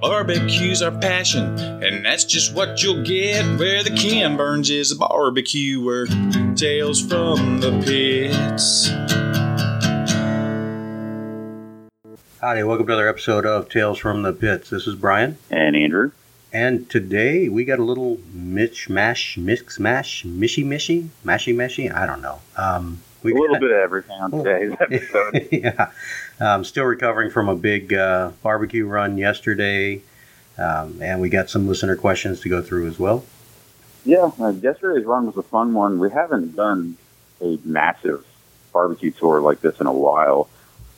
Barbecue's our passion, and that's just what you'll get where the Ken Burns is a barbecue where Tales from the pits. Howdy, welcome to another episode of Tales from the Pits. This is Brian, and Andrew. and today we got a little mitch mash, mix mash, mishy mishy, mashy meshy. I don't know. Um, we a little got- bit of everything on today's episode. yeah, um, still recovering from a big uh, barbecue run yesterday, um, and we got some listener questions to go through as well. yeah, uh, yesterday's run was a fun one. We haven't done a massive barbecue tour like this in a while.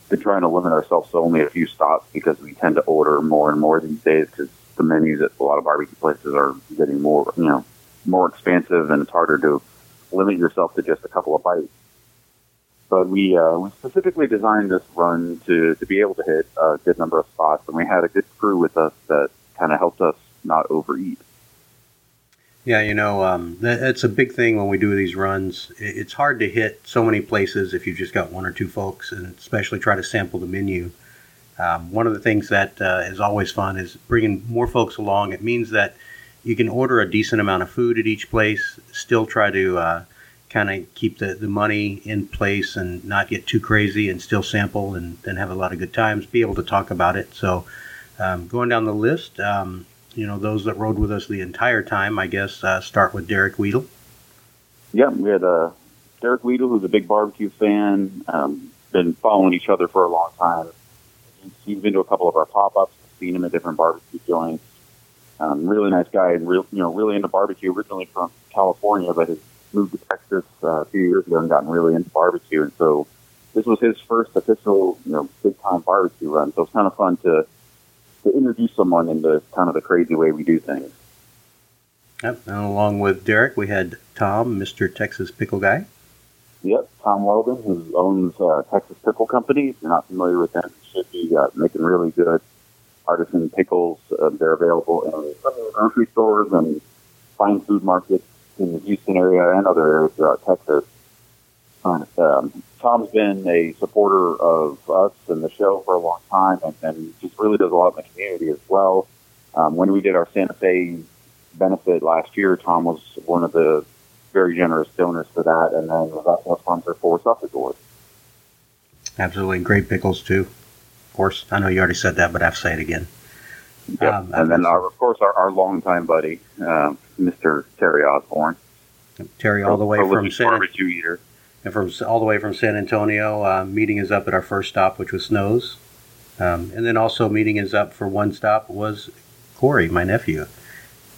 Been trying to limit ourselves to only a few stops because we tend to order more and more these days because the menus at a lot of barbecue places are getting more, you know, more expansive and it's harder to limit yourself to just a couple of bites. But we uh, we specifically designed this run to, to be able to hit a good number of spots, and we had a good crew with us that kind of helped us not overeat. Yeah, you know, um, that, that's a big thing when we do these runs. It's hard to hit so many places if you've just got one or two folks, and especially try to sample the menu. Um, one of the things that uh, is always fun is bringing more folks along. It means that you can order a decent amount of food at each place, still try to uh, kind of keep the, the money in place and not get too crazy, and still sample and then have a lot of good times, be able to talk about it. So, um, going down the list, um, you know, those that rode with us the entire time, I guess, uh, start with Derek Weedle. Yeah, we had uh, Derek Weedle, who's a big barbecue fan, um, been following each other for a long time. He's- been to a couple of our pop-ups, seen him at different barbecue joints. Um, really nice guy, and real, you know, really into barbecue. Originally from California, but has moved to Texas uh, a few years ago and gotten really into barbecue. And so this was his first official, you know, big-time barbecue run. So it's kind of fun to to introduce someone into kind of the crazy way we do things. Yep. And along with Derek, we had Tom, Mr. Texas Pickle Guy. Yep, Tom Weldon, who owns uh, Texas Pickle Company. If you're not familiar with them, you should be uh, making really good artisan pickles. Uh, they're available in some of the grocery stores and fine food markets in the Houston area and other areas throughout Texas. Um, Tom's been a supporter of us and the show for a long time and, and just really does a lot in the community as well. Um, when we did our Santa Fe benefit last year, Tom was one of the very generous donors for that, and then was also a sponsor for Sausage Wars. Absolutely great pickles, too. Of course, I know you already said that, but I have to say it again. Yep. Um, and then, our, of course, our, our longtime buddy, um, Mr. Terry Osborne, Terry, all the way from San, barbecue eater. and from all the way from San Antonio. Uh, meeting is up at our first stop, which was Snows, um, and then also meeting is up for one stop was Corey, my nephew,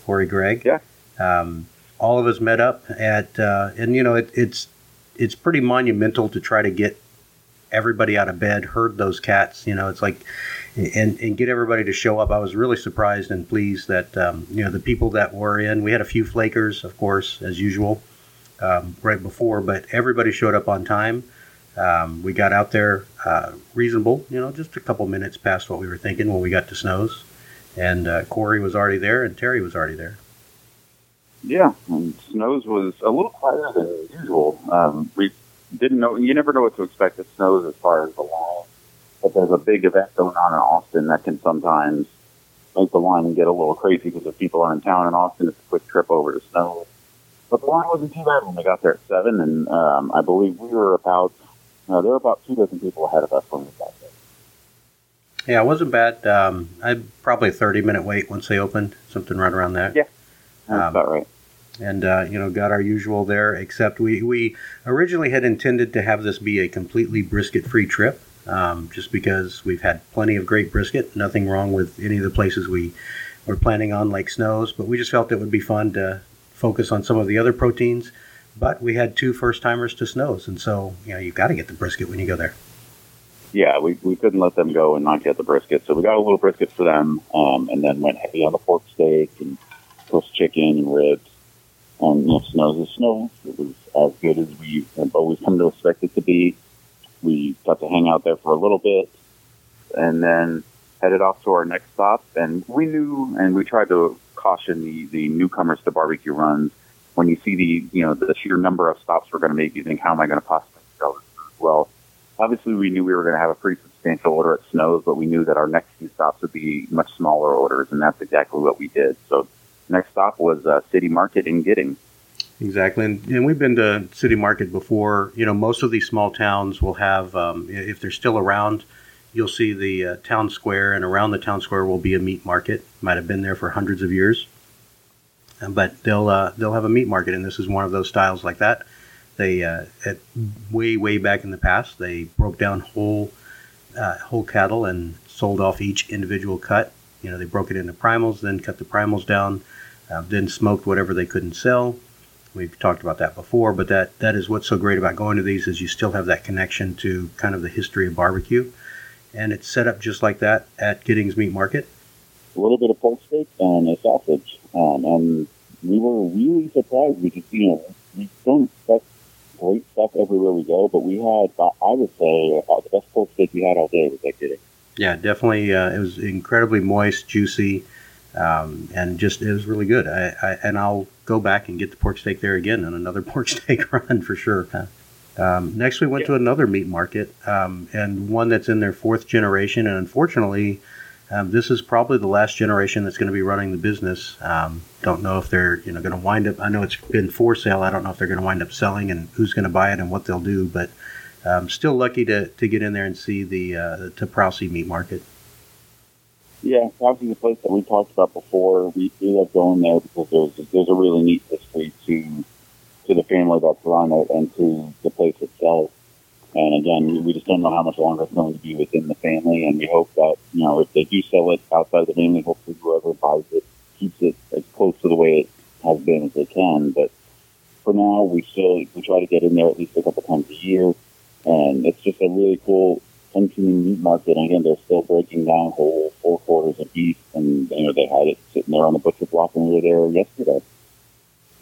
Corey Gregg. Yeah. Um, all of us met up at, uh, and you know, it, it's it's pretty monumental to try to get everybody out of bed, herd those cats. You know, it's like, and and get everybody to show up. I was really surprised and pleased that um, you know the people that were in. We had a few flakers, of course, as usual, um, right before, but everybody showed up on time. Um, we got out there uh, reasonable, you know, just a couple minutes past what we were thinking when we got to Snows, and uh, Corey was already there and Terry was already there. Yeah, and Snows was a little quieter than usual. Um, we didn't know, you never know what to expect at Snows as far as the line. But there's a big event going on in Austin that can sometimes make the line get a little crazy because if people are in town in Austin, it's a quick trip over to Snows. But the line wasn't too bad when we got there at 7, and um, I believe we were about, no, there were about two dozen people ahead of us when we got there. Yeah, it wasn't bad. Um, I probably a thirty minute wait once they opened, something right around that. Yeah. That's Um, about right. And uh, you know got our usual there except we, we originally had intended to have this be a completely brisket free trip um, just because we've had plenty of great brisket nothing wrong with any of the places we were planning on like snows but we just felt it would be fun to focus on some of the other proteins but we had two first timers to snows and so you know you've got to get the brisket when you go there yeah, we, we couldn't let them go and not get the brisket. So we got a little brisket for them, um, and then went heavy on the pork steak and roast chicken and ribs. And you know, snows is snow. It was as good as we have always come to expect it to be. We got to hang out there for a little bit, and then headed off to our next stop. And we knew, and we tried to caution the, the newcomers to barbecue runs. When you see the you know the sheer number of stops we're going to make, you think, how am I going to possibly sell this well? obviously we knew we were going to have a pretty substantial order at Snows, but we knew that our next few stops would be much smaller orders, and that's exactly what we did. So next stop was uh, City Market in Giddings. Exactly, and, and, we've been to City Market before. You know, most of these small towns will have, um, if they're still around, you'll see the uh, town square, and around the town square will be a meat market. Might have been there for hundreds of years, but they'll uh, they'll have a meat market, and this is one of those styles like that. They uh, at way way back in the past, they broke down whole uh, whole cattle and sold off each individual cut. You know, they broke it into primals, then cut the primals down, uh, then smoked whatever they couldn't sell. We've talked about that before, but that that is what's so great about going to these is you still have that connection to kind of the history of barbecue, and it's set up just like that at Giddings Meat Market. A little bit of pork steak and a sausage, um, and we were really surprised because you know we don't expect great stuff everywhere we go, but we had, I would say, about the best pork steak we had all day was that Giddings. Yeah, definitely. Uh, it was incredibly moist, juicy, um, and just it was really good. I, I, and I'll go back and get the pork steak there again on another pork steak run for sure. Um, next, we went yeah. to another meat market, um, and one that's in their fourth generation, and unfortunately, um, this is probably the last generation that's going to be running the business. Um, don't know if they're you know going to wind up. I know it's been for sale. I don't know if they're going to wind up selling and who's going to buy it and what they'll do. But um, still lucky to, to get in there and see the uh, the Taprowsey meat market. Yeah, obviously the place that we talked about before. We, we love going there because there's there's a really neat history to to the family that's run it and to the place itself. And again, we just don't know how much longer it's going to be within the family. And we hope that, you know, if they do sell it outside the family, hopefully whoever buys it keeps it as close to the way it has been as they can. But for now, we still, we try to get in there at least a couple times a year. And it's just a really cool functioning meat market. And again, they're still breaking down whole four quarters of beef. And, you know, they had it sitting there on the butcher block when we were there yesterday.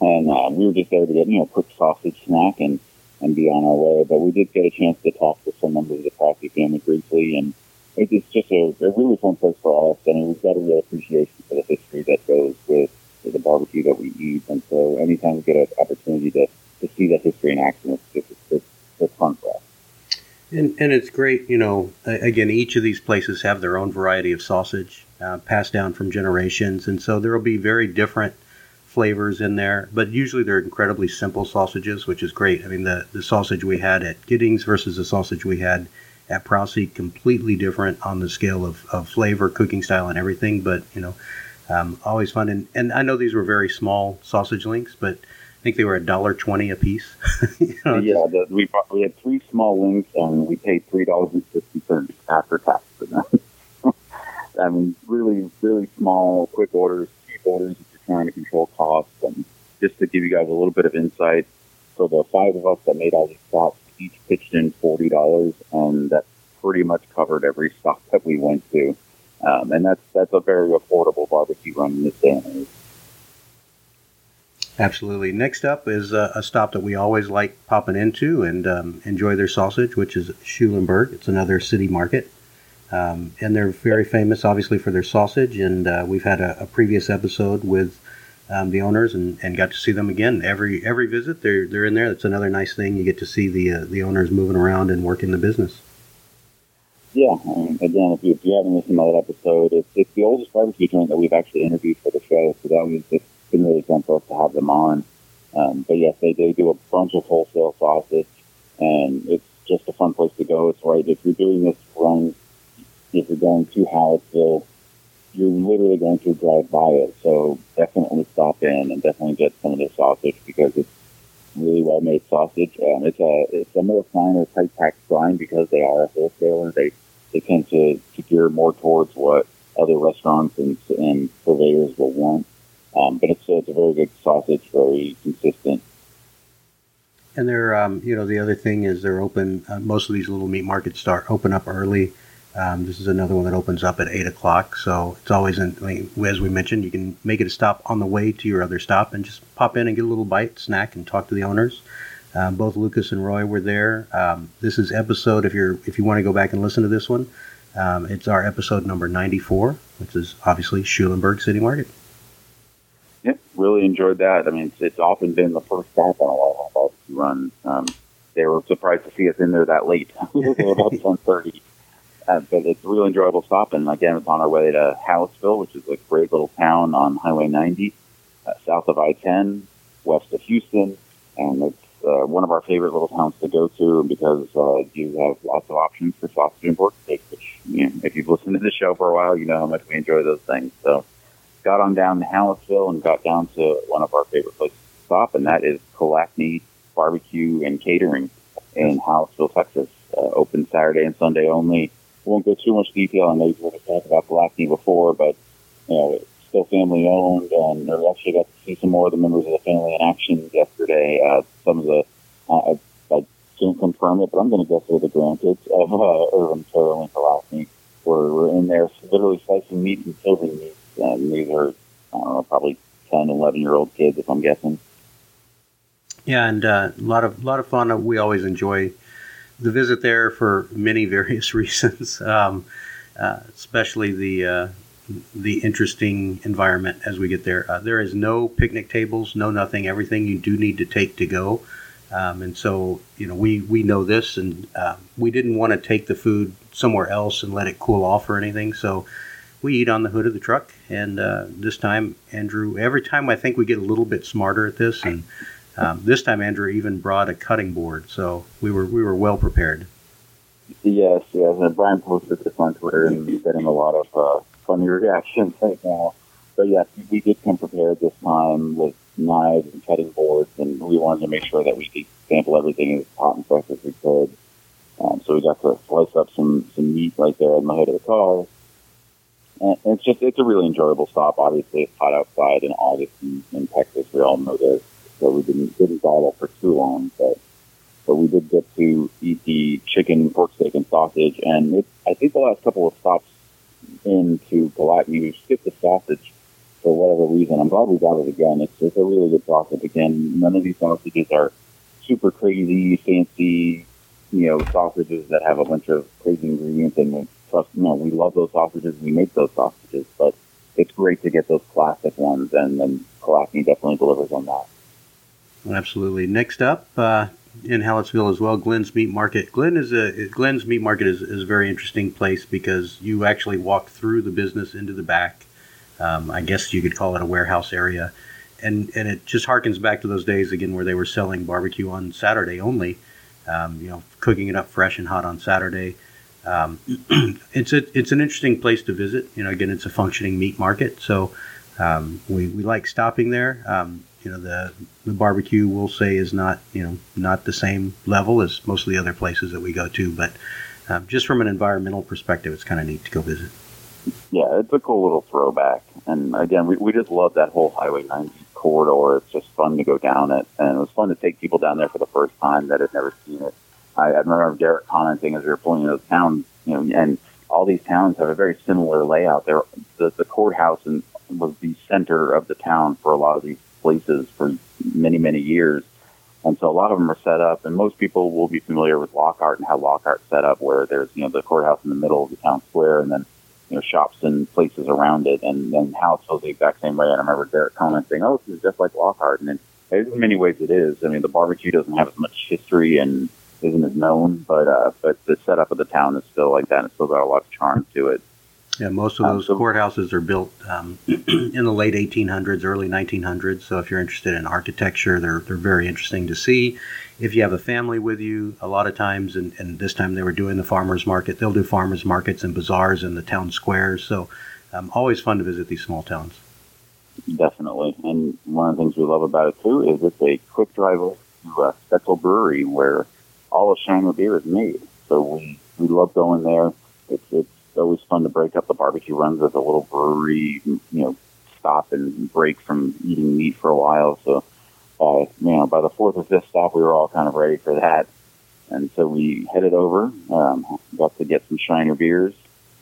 And uh, we were just there to get, you know, a quick sausage snack and and be on our way. But we did get a chance to talk with some members of the Crosby family briefly, and it's just a, a really fun place for us. And we've got a real appreciation for the history that goes with, the barbecue that we eat. And so anytime we get an opportunity to, to see that history in action, it's just it's, it's fun for us. And, and it's great, you know, again, each of these places have their own variety of sausage uh, passed down from generations. And so there will be very different – flavors in there, but usually they're incredibly simple sausages, which is great. I mean, the, the sausage we had at Giddings versus the sausage we had at Prause, completely different on the scale of, of flavor, cooking style, and everything, but, you know, um, always fun. And, and I know these were very small sausage links, but I think they were a dollar twenty a piece. you know, yeah, the, we we had three small links, and we paid three dollars and fifty cents after tax for them. I mean, really, really small, quick orders, cheap orders if you're trying to control costs. And just to give you guys a little bit of insight, so the five of us that made all these stops each pitched in forty dollars, and that pretty much covered every stop that we went to. Um, and that's that's a very affordable barbecue run in this day and age. Absolutely. Next up is a, a, stop that we always like popping into and um, enjoy their sausage, which is Schulenburg. It's another city market. Um, and they're very famous, obviously, for their sausage. And uh, we've had a, a, previous episode with um, the owners and, and got to see them again. Every every visit, they're they're in there. That's another nice thing. You get to see the uh, the owners moving around and working the business. Yeah, again, if you, if you haven't listened to that episode, it's, it's the oldest barbecue joint that we've actually interviewed for the show. So that was it's been really fun for us to have them on. Um, but yes, they, they do a bunch of wholesale sausage, and it's just a fun place to go. It's right if you're doing this run if you're going to Hallettsville, you're literally going to drive by it. So definitely stop in and definitely get some of their sausage because it's really well made sausage. Um, it's a it's more finer tight packed grind because they are a wholesaler. They they tend to, to gear more towards what other restaurants and, and purveyors will want. Um, but it's it's a very good sausage, very consistent. And they're um, you know the other thing is they're open. Uh, most of these little meat markets start open up early. Um, this is another one that opens up at 8 o'clock. So it's always, in, as we mentioned, you can make it a stop on the way to your other stop and just pop in and get a little bite, snack, and talk to the owners. Um, both Lucas and Roy were there. Um, this is episode, if you're if you want to go back and listen to this one, um, it's our episode number 94, which is obviously Schulenburg City Market. Yep, really enjoyed that. I mean, it's, it's often been the first stop on a lot of barbecue runs. Um, they were surprised to see us in there that late. about 10.30 uh, but it's a really enjoyable stop. And again, it's on our way to Hallettsville, which is a great little town on Highway 90, uh, south of I-10, west of Houston, and it's uh, one of our favorite little towns to go to because uh, you have lots of options for sausage and pork steak. Which, you know, if you've listened to the show for a while, you know how much we enjoy those things. So, got on down to Hallettsville and got down to one of our favorite places to stop, and that is Kolacny Barbecue and Catering in Hallettsville, Texas. Uh, open Saturday and Sunday only. Won't go too much detail. I know you've heard us talk about Kolacny before, but you know it's still family owned, and we actually got to see some more of the members of the family in action yesterday. Uh, some of the uh, I, I can't confirm it, but I'm going to guess they're the grandkids of uh, Irvin Carroll and Kolacny. We're, we're in there literally slicing meat and serving meat, and these are I don't know, probably 10, 11 year old kids, if I'm guessing. Yeah, and uh, a lot of lot of fun. We always enjoy the visit there for many various reasons, um, uh, especially the uh, the interesting environment as we get there. Uh, there is no picnic tables, no nothing. Everything you do need to take to go, um, and so you know we we know this, and uh, we didn't want to take the food somewhere else and let it cool off or anything. So we eat on the hood of the truck, and uh, this time Andrew. Every time I think we get a little bit smarter at this, and um, this time Andrew even brought a cutting board, so we were we were well prepared. Yes, yes, and Brian posted this on Twitter, and he's getting a lot of uh, funny reactions right now. But yes, we did come prepared this time with knives and cutting boards, and we wanted to make sure that we could sample everything as hot and fresh as we could. Um, so we got to slice up some, some meat right there in the hood of the car. And it's just, it's a really enjoyable stop. Obviously, it's hot outside in August in, in Texas. We all know this. So we didn't, didn't dawdle for too long, but, but we did get to eat the chicken, pork steak, and sausage. And it, I think the last couple of stops into Kolacny, we skipped the sausage for whatever reason. I'm glad we got it again. It's, it's a really good sausage. Again, none of these sausages are super crazy, fancy, you know, sausages that have a bunch of crazy ingredients. And we trust, you know, we love those sausages. We make those sausages, but it's great to get those classic ones. And then Kolacny definitely delivers on that. Absolutely. Next up, uh, in Hallettsville as well, Glenn's Meat Market. Glenn is a Glenn's Meat Market is, is a very interesting place because you actually walk through the business into the back. Um, I guess you could call it a warehouse area, and and it just harkens back to those days again where they were selling barbecue on Saturday only. Um, you know, cooking it up fresh and hot on Saturday. Um, it's a it's an interesting place to visit. You know, again, it's a functioning meat market, so um, we we like stopping there. Um, you know the the barbecue we'll say is not you know not the same level as most of the other places that we go to, but um, just from an environmental perspective, it's kind of neat to go visit. Yeah, it's a cool little throwback, and again, we we just love that whole Highway 90 corridor. It's just fun to go down it, and it was fun to take people down there for the first time that had never seen it. I, I remember Derek commenting as we were pulling into the town, you know, and all these towns have a very similar layout. There, the, the courthouse and was the center of the town for a lot of these places for many, many years. And so a lot of them are set up, and most people will be familiar with Lockhart and how Lockhart's set up, where there's, you know, the courthouse in the middle of the town square and then, you know, shops and places around it. And then Hallettsville's the exact same way. And I remember Derek commenting, oh, this is just like Lockhart. And in many ways it is. I mean, the barbecue doesn't have as much history and isn't as known, but, uh, but the setup of the town is still like that. And it's still got a lot of charm to it. Yeah, most of those um, so, courthouses are built um, in the late 1800s, early 1900s. So if you're interested in architecture, they're they're very interesting to see. If you have a family with you, a lot of times, and, and this time they were doing the farmers market. They'll do farmers markets and bazaars in the town squares. So um, always fun to visit these small towns. Definitely, and one of the things we love about it too is it's a quick drive to a Spoetzl Brewery where all of Shiner beer is made. So we we love going there. It's it's always fun to break up the barbecue runs as a little brewery, you know, stop and break from eating meat for a while. So, uh, you know, by the fourth or fifth stop, we were all kind of ready for that. And so we headed over, um, got to get some Shiner beers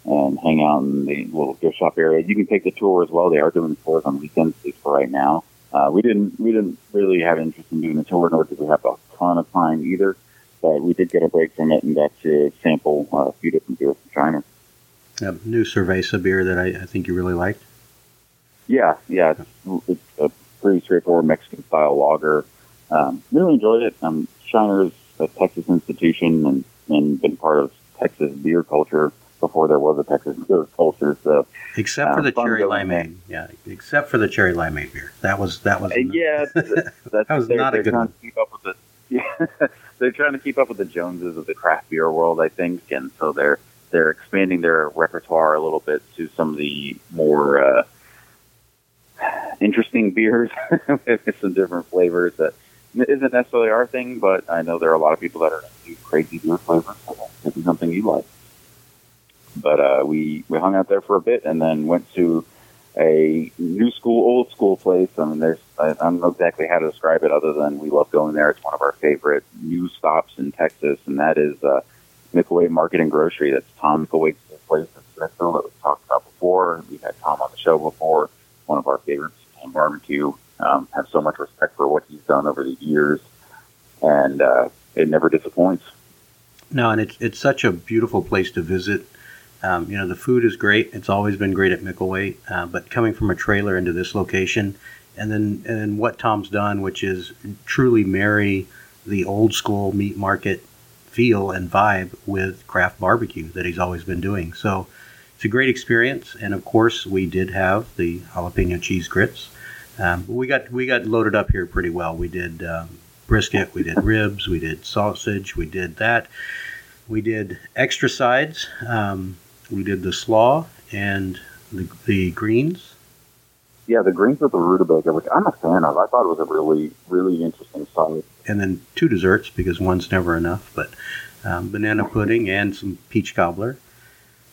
and hang out in the little gift shop area. You can take the tour as well. They are doing tours on weekends, at least for right now. Uh, we didn't, we didn't really have interest in doing the tour, nor did we have a ton of time either. But we did get a break from it and got to sample uh, a few different beers from Shiner a new Cerveza beer that I, I think you really liked. Yeah, yeah, it's, it's a pretty straightforward Mexican style lager. Um, really enjoyed it. Um, Shiner's a Texas institution and, and been part of Texas beer culture before there was a Texas beer culture. So except for Um, the cherry limeade, yeah, except for the cherry limeade beer. That was that was Uh, yeah, th- that's, That was not a good one. to keep up with the yeah, they're trying to keep up with the Joneses of the craft beer world, I think, and so they're they're expanding their repertoire a little bit to some of the more uh, interesting beers with some different flavors that isn't necessarily our thing, but I know there are a lot of people that are into crazy beer flavors. So that could be something you like. But uh, we we hung out there for a bit and then went to a new school, old school place. I mean, there's I, don't know exactly how to describe it other than we love going there. It's one of our favorite new stops in Texas, and that is uh, Micklethwait Market and Grocery. That's Tom Micklethwait's place in Smithville that we've talked about before. We've had Tom on the show before. One of our favorites, Tom Barbecue. Um, have so much respect for what he's done over the years, and uh, it never disappoints. No, and it's it's such a beautiful place to visit. Um, you know, the food is great. It's always been great at Micklethwait, uh, but coming from a trailer into this location, and then and then what Tom's done, which is truly marry the old school meat market feel and vibe with craft barbecue that he's always been doing. So it's a great experience, and of course, we did have the jalapeno cheese grits. Um, we got we got loaded up here pretty well. We did um, brisket, we did ribs, we did sausage, we did that. We did extra sides. Um, we did the slaw and the, the greens. Yeah, the greens with the rutabaga, which I'm a fan of. I thought it was a really, really interesting side. and then two desserts because one's never enough. But um, banana pudding and some peach cobbler.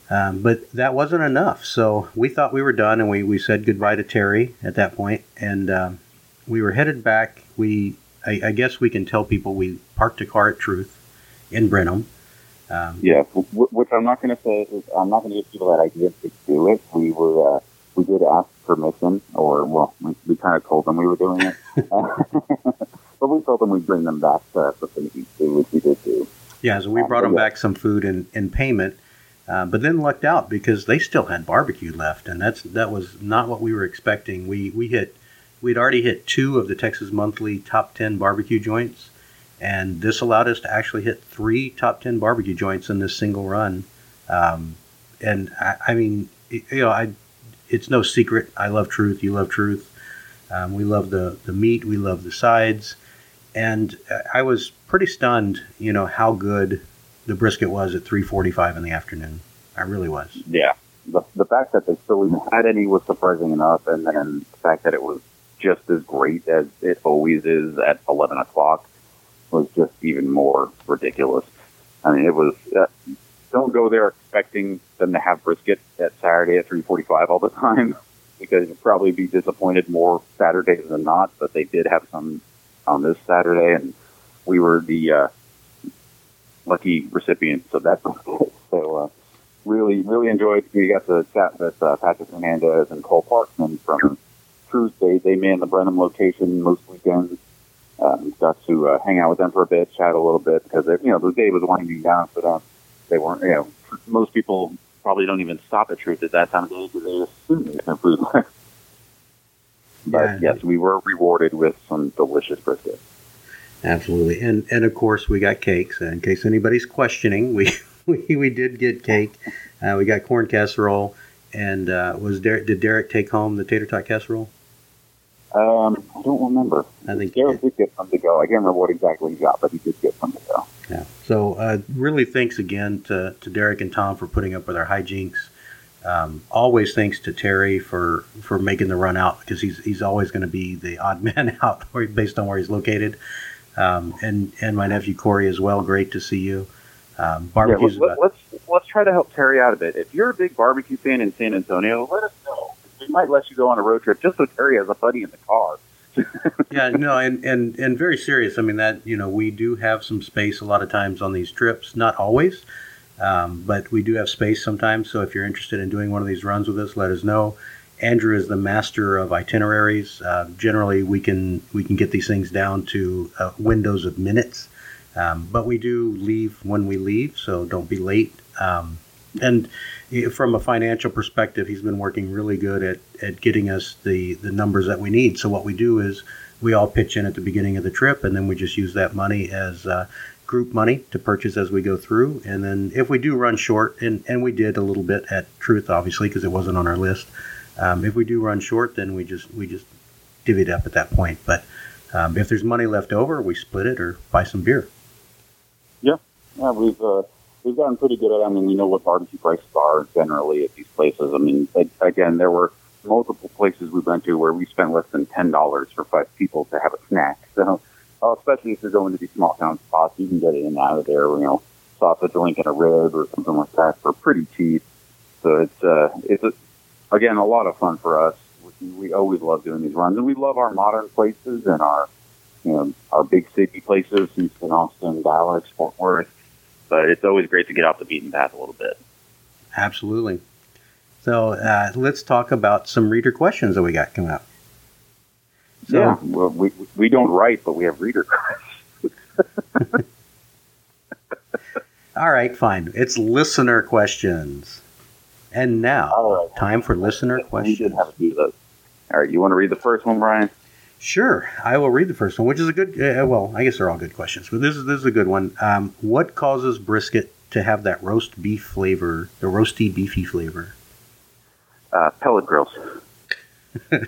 Um, but that wasn't enough, so we thought we were done, and we, we said goodbye to Terry at that point, and um, we were headed back. We I, I guess we can tell people we parked a car at Truth in Brenham. Um, Yeah, which I'm not going to say is I'm not going to give people that idea to do it. We were uh, we did ask permission, or well, we, we kind of told them we were doing it, but we told them we'd bring them back to something to eat too, which we did do. Yeah, so we brought them back some food in, in payment, uh, but then lucked out because they still had barbecue left, and that's that was not what we were expecting. We we hit we'd already hit two of the Texas Monthly top ten barbecue joints, and this allowed us to actually hit three top ten barbecue joints in this single run. Um, and I, I mean, you know, I it's no secret I love Truth. You love Truth. Um, we love the the meat. We love the sides and I was pretty stunned, you know, how good the brisket was at 3:45 in the afternoon. I really was. Yeah, the the fact that they still even had any was surprising enough, and then the fact that it was just as great as it always is at 11 o'clock was just even more ridiculous. I mean, it was. Uh, don't go there expecting to have brisket at Saturday at 3:45 all the time, because you'll probably be disappointed more Saturdays than not. But they did have some on this Saturday, and we were the uh, lucky recipients of that. so uh, really, really enjoyed. We got to chat with uh, Patrick Hernandez and Cole Parkman from Truth. They they man the Brenham location most weekends. Um, got to uh, hang out with them for a bit, chat a little bit because you know the day was winding down for them. They weren't, you know, most people probably don't even stop at Truth at that time of day because they assume there's no food left. But Yeah. yes, we were rewarded with some delicious brisket. Absolutely. And and of course we got cakes. In case anybody's questioning, we we, we did get cake. Uh, we got corn casserole. And uh, was did Derek take home the tater tot casserole? Um, I don't remember. I think Derek did. get some to go. I can't remember what exactly he got, but he did get some to go. Yeah. So uh, really, thanks again to, to Derek and Tom for putting up with our hijinks. Um, always thanks to Terry for, for making the run out because he's he's always going to be the odd man out based on where he's located. Um, and and my nephew Corey as well. Great to see you. Um, Yeah, let, let's let's try to help Terry out a bit. If you're a big barbecue fan in San Antonio, let us know. We might let you go on a road trip just so Terry has a buddy in the car. yeah, no, and, and and very serious. I mean that you know we do have some space a lot of times on these trips, not always, um, but we do have space sometimes. So if you're interested in doing one of these runs with us, let us know. Andrew is the master of itineraries. Uh, generally, we can we can get these things down to uh, windows of minutes, um, but we do leave when we leave, so don't be late. Um, and from a financial perspective, he's been working really good at, at getting us the, the numbers that we need. So what we do is we all pitch in at the beginning of the trip, and then we just use that money as uh, group money to purchase as we go through, and then if we do run short, and and we did a little bit at Truth, obviously, because it wasn't on our list. Um, if we do run short, then we just we just divvy it up at that point. But um, if there's money left over, we split it or buy some beer. Yeah, yeah, we've uh, we've gotten pretty good at. I mean, we know what barbecue prices are generally at these places. I mean, again, there were multiple places we went to where we spent less than ten dollars for five people to have a snack. So, uh, especially if you're going to these small town spots, you can get in and out of there. You know, sausage link and a rib or something like that for pretty cheap. So it's uh, it's a, again a lot of fun for us. We, we always love doing these runs, and we love our modern places and our you know our big city places, Houston, Austin, Dallas, Fort Worth. But it's always great to get off the beaten path a little bit. Absolutely. So uh, let's talk about some reader questions that we got coming up. So, yeah, well, we we don't write, but we have reader questions. All right, fine. It's listener questions. And now, right. time for listener questions. We did have to do those. All right, you want to read the first one, Brian? Sure, I will read the first one, which is a good. Uh, well, I guess they're all good questions, but this is this is a good one. Um, what causes brisket to have that roast beef flavor, the roasty beefy flavor? Uh, pellet grills. no,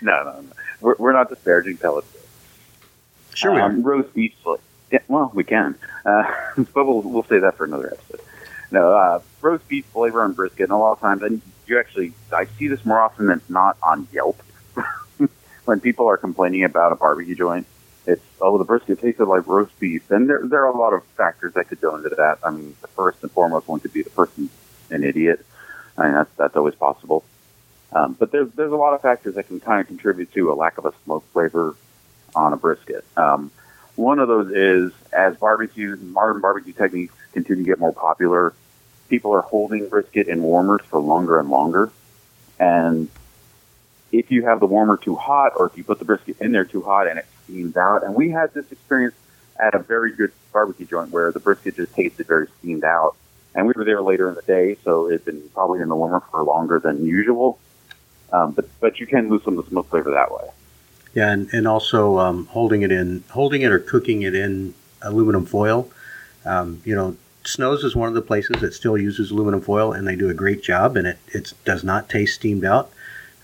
no, no. We're, we're not disparaging pellet grills. Sure, we um, are. Roast beef. Yeah, well, we can, uh, but we'll we'll say that for another episode. No, uh, roast beef flavor on brisket, and a lot of times, and you actually, I see this more often than not on Yelp. When people are complaining about a barbecue joint, it's oh the brisket tasted like roast beef, and there there are a lot of factors that could go into that. I mean, the first and foremost one could be the person an idiot. I mean, that's that's always possible. Um, but there's there's a lot of factors that can kind of contribute to a lack of a smoke flavor on a brisket. Um, one of those is as barbecue modern barbecue techniques continue to get more popular, people are holding brisket in warmers for longer and longer, and if you have the warmer too hot, or if you put the brisket in there too hot and it steams out, and we had this experience at a very good barbecue joint where the brisket just tasted very steamed out and we were there later in the day, so it had been probably in the warmer for longer than usual. Um, but but you can lose some of the smoke flavor that way. Yeah, and, and also um, holding it in, holding it or cooking it in aluminum foil. Um, you know, Snows is one of the places that still uses aluminum foil, and they do a great job, and it, it does not taste steamed out.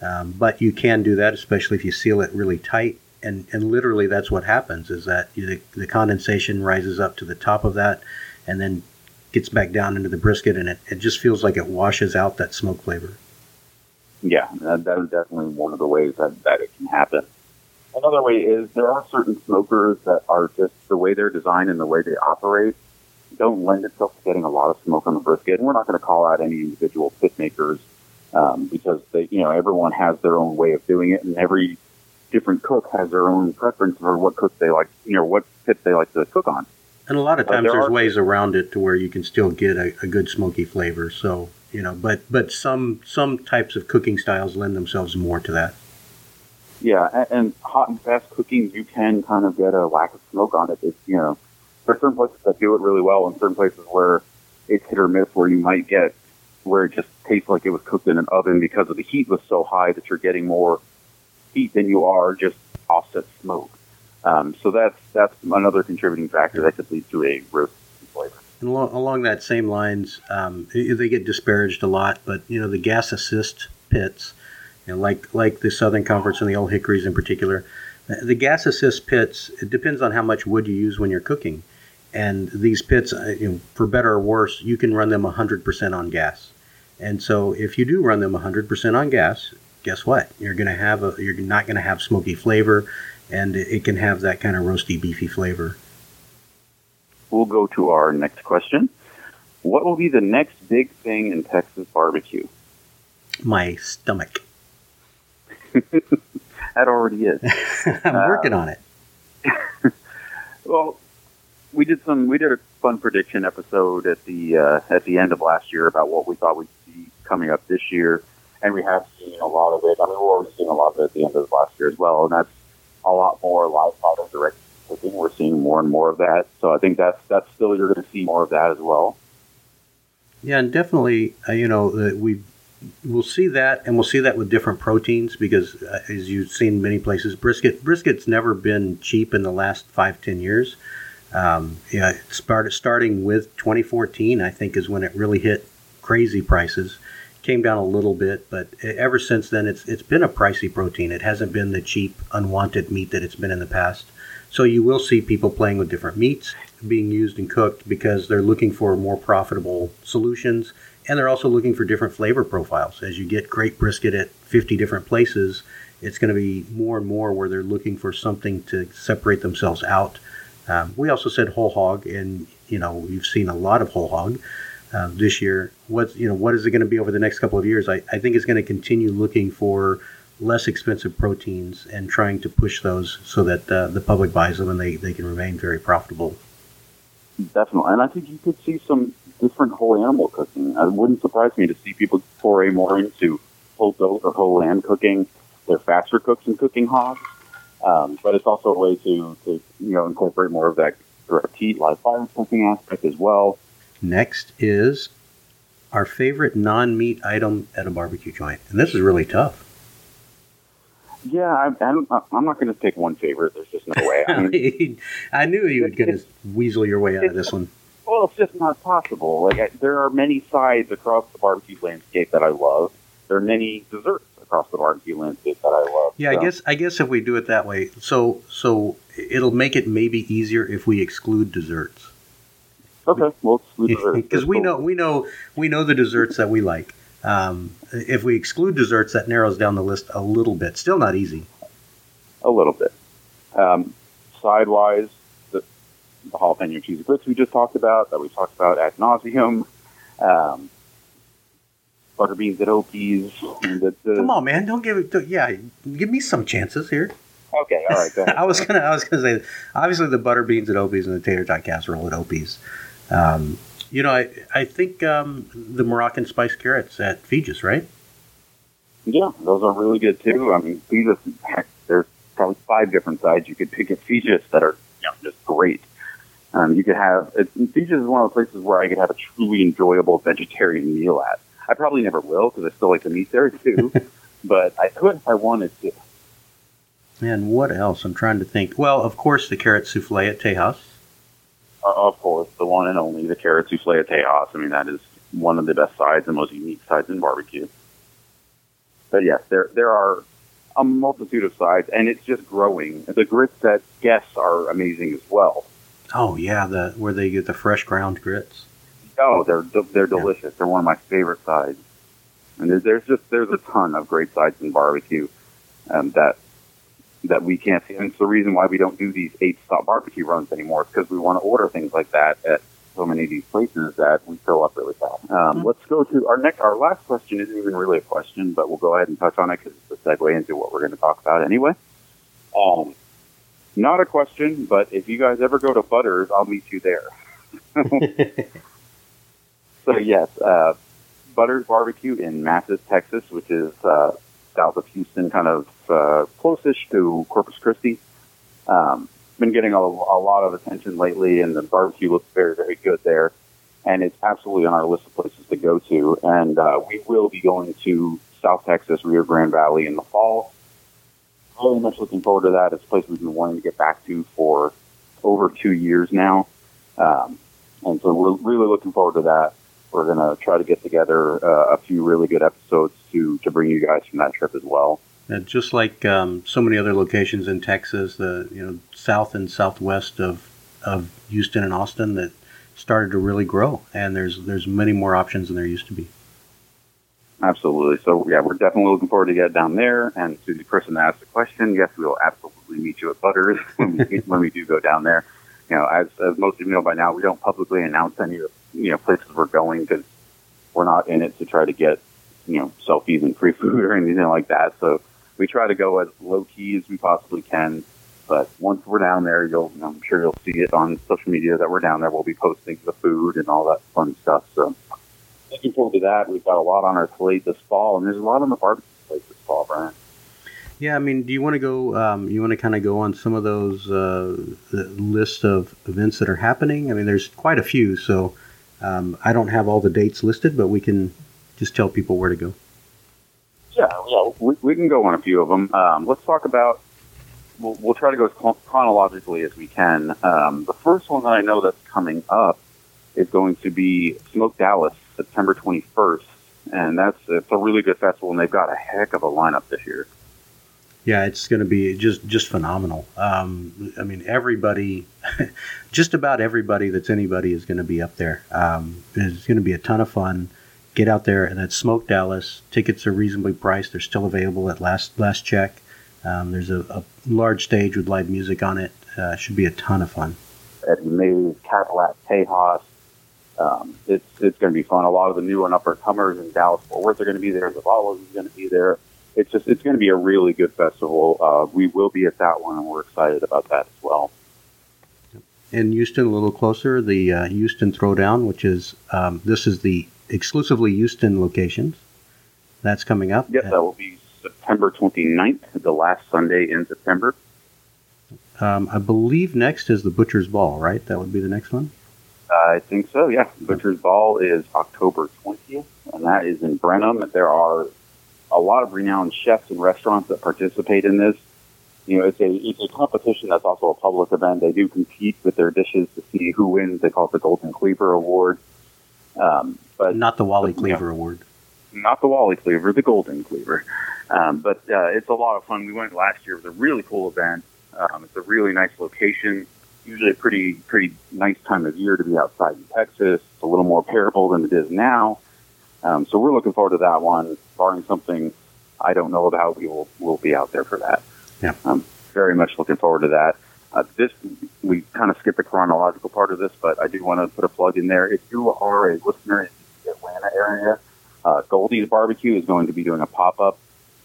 Um, but you can do that, especially if you seal it really tight. And, and literally, that's what happens: is that the, the condensation rises up to the top of that, and then gets back down into the brisket, and it, it just feels like it washes out that smoke flavor. Yeah, that, that is definitely one of the ways that, that it can happen. Another way is there are certain smokers that are just the way they're designed and the way they operate don't lend itself to getting a lot of smoke on the brisket. And we're not going to call out any individual pit makers um, because they, you know, everyone has their own way of doing it, and every different cook has their own preference for what cook they like, you know, what pit they like to cook on. And a lot of times there there's are, ways around it to where you can still get a, a, good smoky flavor. So you know, but but some some types of cooking styles lend themselves more to that. Yeah, and, and hot and fast cooking, you can kind of get a lack of smoke on it. It's you know, there are certain places that do it really well, and certain places where it's hit or miss, where you might get where it just tastes like it was cooked in an oven because of the heat was so high that you're getting more heat than you are just offset smoke. Um, so that's that's another contributing factor that could lead to a roast flavor. And along, along that same lines, um, they get disparaged a lot, but you know the gas assist pits, you know, like like the Southern Comforts and the Old Hickories in particular, the gas assist pits. It depends on how much wood you use when you're cooking, and these pits, uh, you know, for better or worse, you can run them 100% on gas. And so if you do run them 100% on gas, guess what? You're going to have a you're not going to have smoky flavor and it can have that kind of roasty, beefy flavor. We'll go to our next question. What will be the next big thing in Texas barbecue? My stomach. that already is. I'm uh, working on it. well, we did some. We did a fun prediction episode at the uh, at the end of last year about what we thought we'd see coming up this year, and we have seen a lot of it. I mean, we're already seeing a lot of it at the end of last year as well, and that's a lot more live model direct cooking. We're seeing more and more of that. So I think that's that's still you're going to see more of that as well. Yeah, and definitely, uh, you know, uh, we we'll see that, and we'll see that with different proteins because, uh, as you've seen many places, brisket brisket's never been cheap in the last five ten years. Um, yeah, started starting with 2014, I think, is when it really hit crazy prices. Came down a little bit, but ever since then, it's it's been a pricey protein. It hasn't been the cheap, unwanted meat that it's been in the past. So you will see people playing with different meats being used and cooked because they're looking for more profitable solutions, and they're also looking for different flavor profiles. As you get great brisket at 50 different places, it's going to be more and more where they're looking for something to separate themselves out. Um, we also said whole hog, and you know we've seen a lot of whole hog uh, this year. What you know, what is it going to be over the next couple of years? I, I think it's going to continue looking for less expensive proteins and trying to push those so that uh, the public buys them and they, they can remain very profitable. Definitely, and I think you could see some different whole animal cooking. It wouldn't surprise me to see people foray more into whole goat or whole lamb cooking. They're faster cooks in cooking hogs, um, but it's also a way to, to you know incorporate more of that direct heat live fire cooking aspect as well. Next is our favorite non-meat item at a barbecue joint, and this is really tough. Yeah, I, I'm, I'm not going to pick one favorite. There's just no way. I, mean, I knew you were going to weasel your way out of this one. Well, it's just not possible. Like I, there are many sides across the barbecue landscape that I love. There are many desserts across the barbecue landscape that I love. Yeah, so. I guess I guess if we do it that way, so so it'll make it maybe easier if we exclude desserts. Okay, well, because we know we know we know the desserts that we like. Um, if we exclude desserts, that narrows down the list a little bit. Still not easy. A little bit. Um, sidewise, the, the jalapeno cheese grits we just talked about, that we talked about ad nauseum. Um, butter beans at Opie's. The, the, Come on, man! Don't give it. Yeah, give me some chances here. Okay, all right. I was gonna, I was gonna say, obviously the butter beans at Opie's and the tater tot casserole at Opie's. Um, you know, I I think um, the Moroccan spice carrots at Feges, right? Yeah, those are really good too. I mean, Feges, there's probably five different sides you could pick at Feges that are you know, just great. Um, you could have it, Feges is one of the places where I could have a truly enjoyable vegetarian meal at. I probably never will because I still like the meat there too, but I could if I wanted to. And what else? I'm trying to think. Well, of course, the carrot souffle at Tejas. Uh, of course, the one and only, the carrot souffle at Tejas. I mean, that is one of the best sides and most unique sides in barbecue. But yes, there there are a multitude of sides, and it's just growing. The grits that guests are amazing as well. Oh yeah, the where they get the fresh ground grits. Oh, they're they're delicious. They're one of my favorite sides. And there's just there's a ton of great sides in barbecue um, that that we can't see. And it's the reason why we don't do these eight stop barbecue runs anymore. Because we want to order things like that at so many of these places that we fill up really fast. Um, mm-hmm. Let's go to our next. Our last question isn't even really a question, but we'll go ahead and touch on it because it's a segue into what we're going to talk about anyway. Um, not a question, but if you guys ever go to Butters, I'll meet you there. so yes, uh, Butters Barbecue in Mathis, Texas, which is uh, south of Houston, kind of uh, closest to Corpus Christi. Um, been getting a, a lot of attention lately, and the barbecue looks very, very good there. And it's absolutely on our list of places to go to. And uh, we will be going to South Texas, Rio Grande Valley in the fall. Really much looking forward to that. It's a place we've been wanting to get back to for over two years now. Um, and so we're really looking forward to that. We're going to try to get together uh, a few really good episodes to, to bring you guys from that trip as well. And just like um, so many other locations in Texas, the you know south and southwest of of Houston and Austin that started to really grow, and there's there's many more options than there used to be. Absolutely. So yeah, we're definitely looking forward to get down there. And to the person that asked the question, yes, we will absolutely meet you at Butters when we when we do go down there. You know, as as most of you know by now, we don't publicly announce any of you know places we're going because we're not in it to try to get you know selfies and free food or anything like that. So we try to go as low key as we possibly can. But once we're down there, you'll I'm sure you'll see it on social media that we're down there. We'll be posting the food and all that fun stuff. So looking forward to that. We've got a lot on our plate this fall, and there's a lot on the barbecue plate this fall, Brian. Yeah, I mean, do you want to go? Um, you want to kind of go on some of those uh, list of events that are happening? I mean, there's quite a few, so um, I don't have all the dates listed, but we can just tell people where to go. Yeah, yeah, we, we can go on a few of them. Um, let's talk about we'll, we'll try to go as chronologically as we can. Um, the first one that I know that's coming up is going to be Smoke Dallas, September 21st, and that's it's a really good festival, and they've got a heck of a lineup this year. Yeah, it's going to be just just phenomenal. Um, I mean, everybody, just about everybody that's anybody is going to be up there. Um, it's going to be a ton of fun. Get out there, and it's Smoke Dallas. Tickets are reasonably priced. They're still available at last last check. Um, there's a, a, large stage with live music on it. Uh, should be a ton of fun. Eddie Mays, Cattleack, Tejas. Um, it's it's going to be fun. A lot of the new and upper comers in Dallas Fort Worth are going to be there. The Zavala's is going to be there it's just it's going to be a really good festival. Uh, we will be at that one, and we're excited about that as well. In Houston, a little closer, the uh, Houston Throwdown, which is um, this is the exclusively Houston locations. That's coming up. Yes, that will be September 29th, the last Sunday in September. Um, I believe next is the Butcher's Ball, right? That would be the next one. I think so. Yeah, Butcher's Ball is October 20th, and that is in Brenham. There are a lot of renowned chefs and restaurants that participate in this. You know, it's a it's a competition that's also a public event. They do compete with their dishes to see who wins. They call it the Golden Cleaver Award. Um, but not the Wally Cleaver you know, Award. Not the Wally Cleaver, the Golden Cleaver. Um, but uh, it's a lot of fun. We went last year. It was a really cool event. Um, it's a really nice location. Usually a pretty pretty nice time of year to be outside in Texas. It's a little more parable than it is now. Um, so we're looking forward to that one. Barring something I don't know about, we will will be out there for that. Yeah, I'm very much looking forward to that. Uh, this we kind of skipped the chronological part of this, but I do want to put a plug in there. If you are a listener in the Atlanta area, uh, Goldee's Barbecue is going to be doing a pop up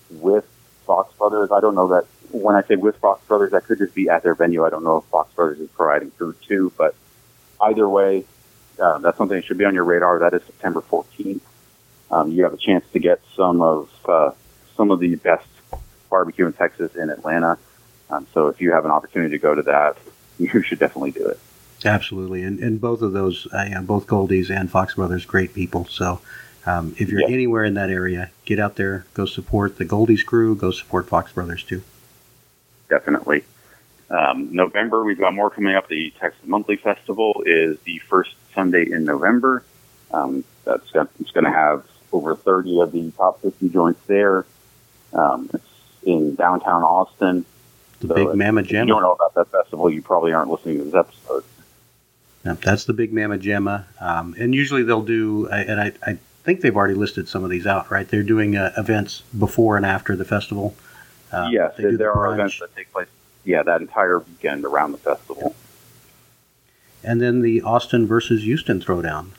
with Fox Brothers. I don't know that when I say with Fox Brothers, that could just be at their venue. I don't know if Fox Brothers is providing food too, but either way, uh, that's something that should be on your radar. That is September 14th um, you have a chance to get some of uh, some of the best barbecue in Texas in Atlanta. Um, so if you have an opportunity to go to that, you should definitely do it. Absolutely, and, and both of those, uh, both Goldees and Fox Brothers, great people. So um, if you're yeah. anywhere in that area, get out there, go support the Goldees crew, go support Fox Brothers too. Definitely. Um, November, we've got more coming up. The Texas Monthly Festival is the first Sunday in November. Um, that's it's going to have over 30 of the top 50 joints there. Um, it's in downtown Austin. The so Big Mama Gemma. If you don't know about that festival, you probably aren't listening to this episode. Yep, that's the Big Mama Gemma. Um, and usually they'll do, and I, I, think they've already listed some of these out, right? They're doing uh, events before and after the festival. Uh, yes, there the are events that take place, yeah, that entire weekend around the festival. And then the Austin versus Houston Throwdown.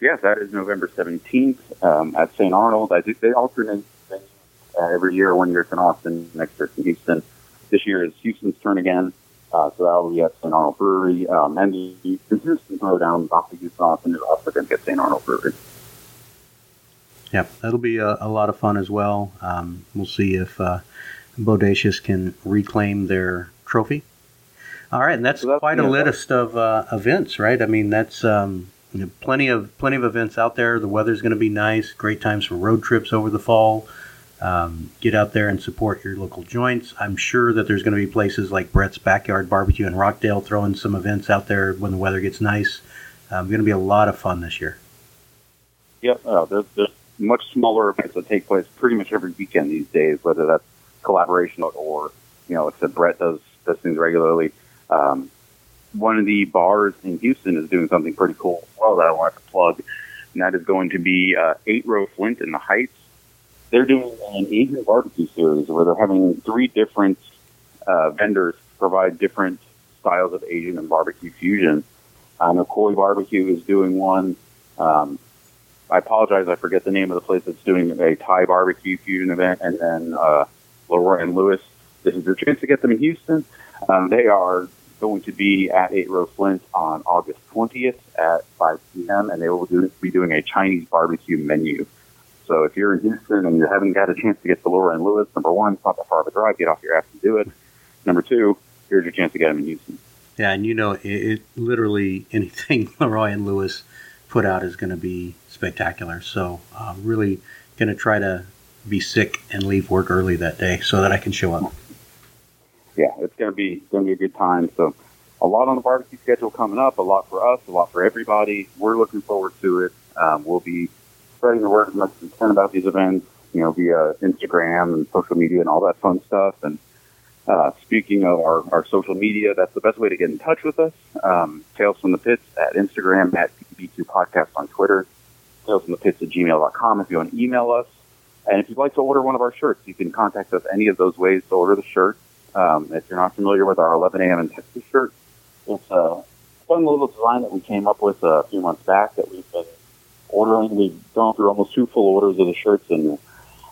Yes, that is November 17th um, at St. Arnold. I think they alternate uh, every year. One year it's in Austin, next year it's in Houston. This year is Houston's turn again. Uh, so that will be at St. Arnold Brewery. Um, and the, Houston Throwdown off the Houston Austin is also going to get St. Arnold Brewery. Yeah, that'll be a, a, lot of fun as well. Um, we'll see if uh, Bodacious can reclaim their trophy. All right, and that's, so that's quite a list of uh, events, right? I mean, that's um, you know, plenty of plenty of events out there. The weather's going to be nice. Great times for road trips over the fall. Um, get out there and support your local joints. I'm sure that there's going to be places like Brett's Backyard Barbecue in Rockdale throwing some events out there when the weather gets nice. Um, going to be a lot of fun this year. Yep, uh, there's, there's much smaller events that take place pretty much every weekend these days, whether that's collaboration or you know, like I said, Brett does does things regularly. Um, one of the bars in Houston is doing something pretty cool as well that I want to plug, and that is going to be uh, Eight Row Flint in the Heights. They're doing an Asian barbecue series where they're having three different uh, vendors provide different styles of Asian and barbecue fusion. I know Khói Barbecue is doing one. Um, I apologize, I forget the name of the place that's doing a Thai barbecue fusion event, and then uh, Leroy and Lewis. This is your chance to get them in Houston. Um, they are going to be at 8 Row Flint on August 20th at 5 p.m. and they will do, be doing a Chinese barbecue menu. So if you're in Houston and you haven't got a chance to get to Leroy and Lewis, number one, it's not that far of a drive. Get off your ass and do it. Number two, here's your chance to get them in Houston. Yeah, and you know, it, it literally anything Leroy and Lewis put out is going to be spectacular. So, uh, really going to try to be sick and leave work early that day so that I can show up. Yeah, it's gonna be gonna be a good time. So a lot on the barbecue schedule coming up, a lot for us, a lot for everybody. We're looking forward to it. Um, we'll be spreading the word as much as we can about these events, you know, via Instagram and social media and all that fun stuff. And uh, speaking of our, our social media, that's the best way to get in touch with us. Um, Tales from the Pits at Instagram, at PB2 Podcast on Twitter, Tales from the Pits at gmail.com if you want to email us. And if you'd like to order one of our shirts, you can contact us any of those ways to order the shirt. Um, if you're not familiar with our 11 a.m. in Texas shirt, it's a fun little design that we came up with a few months back that we've been ordering. We've gone through almost two full orders of the shirts and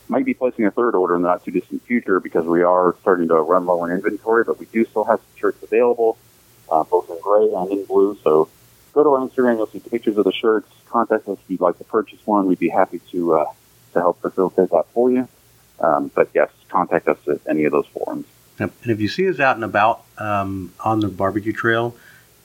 might be placing a third order in the not too distant future because we are starting to run low on inventory, but we do still have some shirts available, uh, both in gray and in blue. So go to our Instagram, you'll see pictures of the shirts. Contact us if you'd like to purchase one. We'd be happy to uh, to help facilitate that for you. Um, but yes, contact us at any of those forums. Yep. And if you see us out and about um, on the barbecue trail,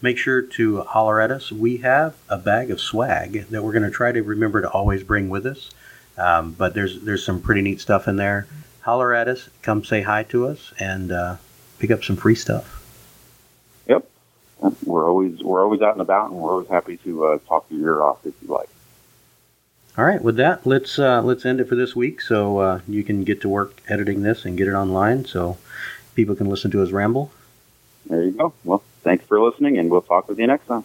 make sure to holler at us. We have a bag of swag that we're going to try to remember to always bring with us. Um, but there's there's some pretty neat stuff in there. Holler at us, come say hi to us, and uh, pick up some free stuff. Yep, we're always we're always out and about, and we're always happy to uh, talk your ear off if you like. All right, with that, let's uh, let's end it for this week, so uh, you can get to work editing this and get it online, so people can listen to us ramble. There you go. Well, thanks for listening, and we'll talk with you next time.